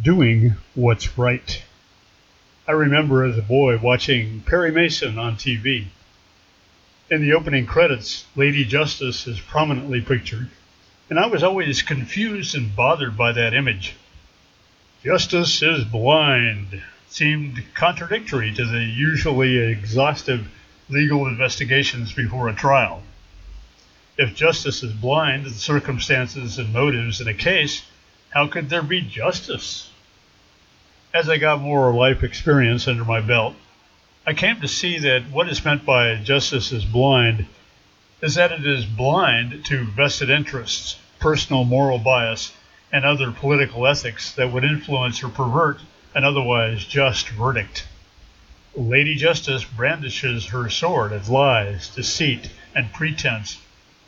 doing what's right. I remember as a boy watching Perry Mason on TV. In the opening credits, Lady Justice is prominently pictured, and I was always confused and bothered by that image. Justice is blind seemed contradictory to the usually exhaustive legal investigations before a trial. If justice is blind to the circumstances and motives in a case, how could there be justice? As I got more life experience under my belt, I came to see that what is meant by justice is blind is that it is blind to vested interests, personal moral bias, and other political ethics that would influence or pervert an otherwise just verdict. Lady Justice brandishes her sword at lies, deceit, and pretense,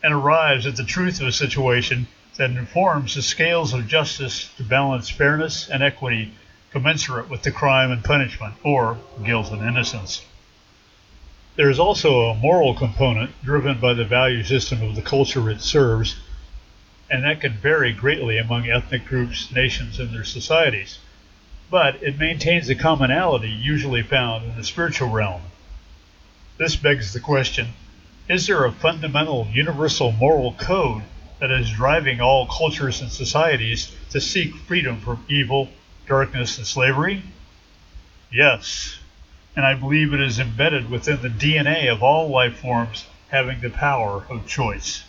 and arrives at the truth of a situation that informs the scales of justice to balance fairness and equity commensurate with the crime and punishment, or guilt and innocence. There is also a moral component driven by the value system of the culture it serves, and that can vary greatly among ethnic groups, nations, and their societies. But it maintains a commonality usually found in the spiritual realm. This begs the question is there a fundamental universal moral code that is driving all cultures and societies to seek freedom from evil, darkness, and slavery? Yes, and I believe it is embedded within the DNA of all life forms having the power of choice.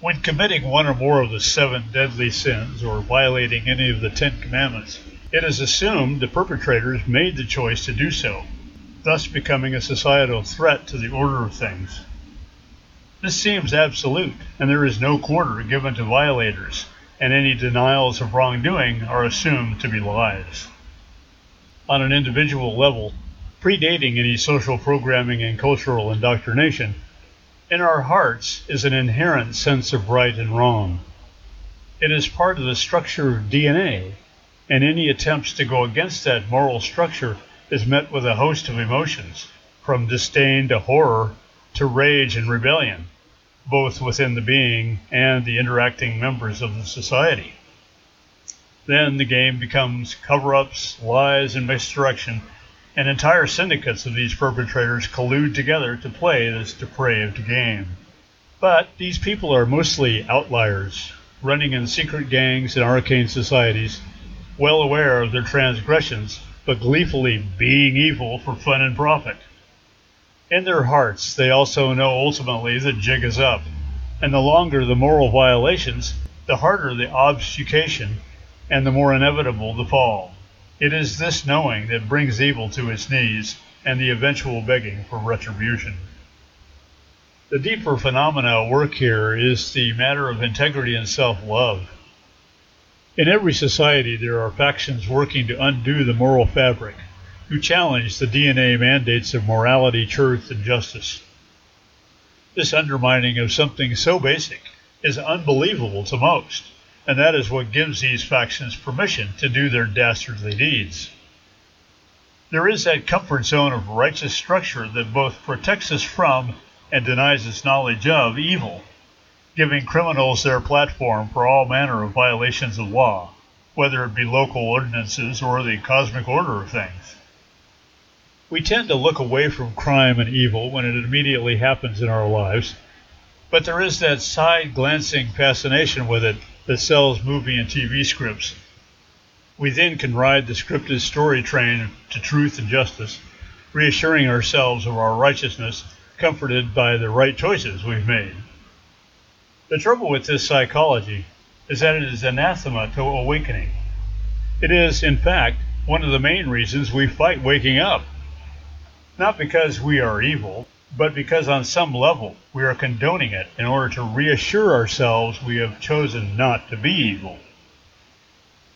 When committing one or more of the seven deadly sins or violating any of the Ten Commandments, it is assumed the perpetrators made the choice to do so, thus becoming a societal threat to the order of things. This seems absolute, and there is no quarter given to violators, and any denials of wrongdoing are assumed to be lies. On an individual level, predating any social programming and cultural indoctrination, in our hearts is an inherent sense of right and wrong. It is part of the structure of DNA, and any attempts to go against that moral structure is met with a host of emotions, from disdain to horror to rage and rebellion both within the being and the interacting members of the society. Then the game becomes cover ups, lies, and misdirection, and entire syndicates of these perpetrators collude together to play this depraved game. But these people are mostly outliers, running in secret gangs and arcane societies, well aware of their transgressions, but gleefully being evil for fun and profit. In their hearts, they also know ultimately the jig is up, and the longer the moral violations, the harder the obfuscation and the more inevitable the fall. It is this knowing that brings evil to its knees and the eventual begging for retribution. The deeper phenomena at work here is the matter of integrity and self love. In every society, there are factions working to undo the moral fabric who challenge the DNA mandates of morality, truth, and justice. This undermining of something so basic is unbelievable to most, and that is what gives these factions permission to do their dastardly deeds. There is that comfort zone of righteous structure that both protects us from and denies us knowledge of evil, giving criminals their platform for all manner of violations of law, whether it be local ordinances or the cosmic order of things. We tend to look away from crime and evil when it immediately happens in our lives, but there is that side glancing fascination with it that sells movie and TV scripts. We then can ride the scripted story train to truth and justice, reassuring ourselves of our righteousness, comforted by the right choices we've made. The trouble with this psychology is that it is anathema to awakening. It is, in fact, one of the main reasons we fight waking up. Not because we are evil, but because on some level we are condoning it in order to reassure ourselves we have chosen not to be evil.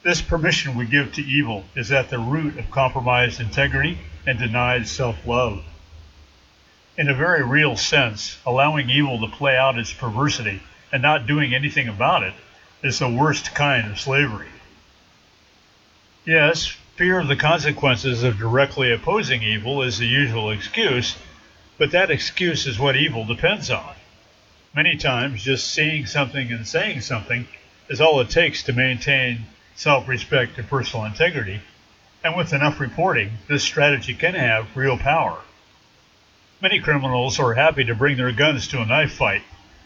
This permission we give to evil is at the root of compromised integrity and denied self love. In a very real sense, allowing evil to play out its perversity and not doing anything about it is the worst kind of slavery. Yes, Fear of the consequences of directly opposing evil is the usual excuse, but that excuse is what evil depends on. Many times, just seeing something and saying something is all it takes to maintain self respect, and personal integrity, and with enough reporting, this strategy can have real power. Many criminals are happy to bring their guns to a knife fight,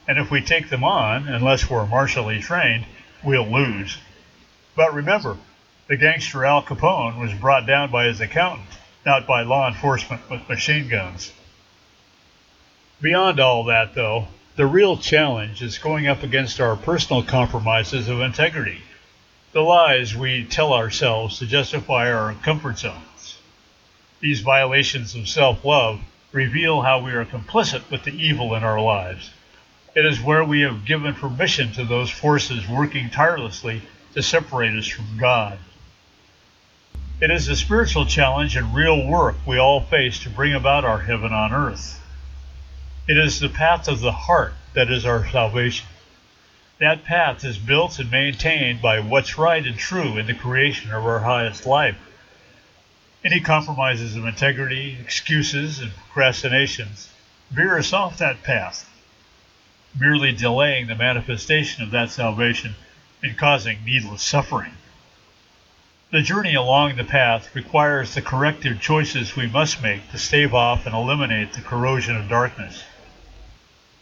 and if we take them on, unless we're martially trained, we'll lose. But remember, the gangster Al Capone was brought down by his accountant, not by law enforcement with machine guns. Beyond all that, though, the real challenge is going up against our personal compromises of integrity, the lies we tell ourselves to justify our comfort zones. These violations of self love reveal how we are complicit with the evil in our lives. It is where we have given permission to those forces working tirelessly to separate us from God. It is a spiritual challenge and real work we all face to bring about our heaven on earth. It is the path of the heart that is our salvation. That path is built and maintained by what's right and true in the creation of our highest life. Any compromises of integrity, excuses, and procrastinations veer us off that path, merely delaying the manifestation of that salvation and causing needless suffering. The journey along the path requires the corrective choices we must make to stave off and eliminate the corrosion of darkness.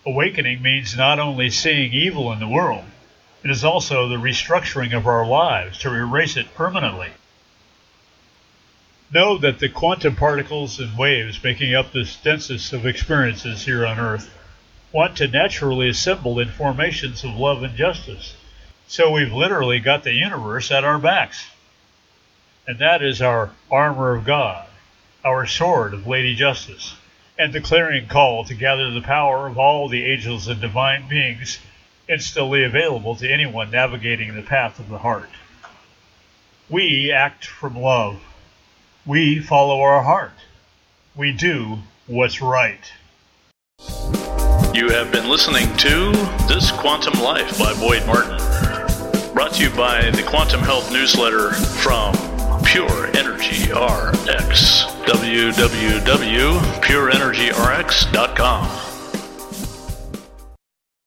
Awakening means not only seeing evil in the world, it is also the restructuring of our lives to erase it permanently. Know that the quantum particles and waves making up this densest of experiences here on Earth want to naturally assemble in formations of love and justice. So we've literally got the universe at our backs. And that is our armor of God, our sword of Lady Justice and the clarion call to gather the power of all the angels and divine beings instantly available to anyone navigating the path of the heart. We act from love. We follow our heart. We do what's right. You have been listening to This Quantum Life by Boyd Martin. Brought to you by the Quantum Health Newsletter from Pure Energy RX. www.pureenergyrx.com.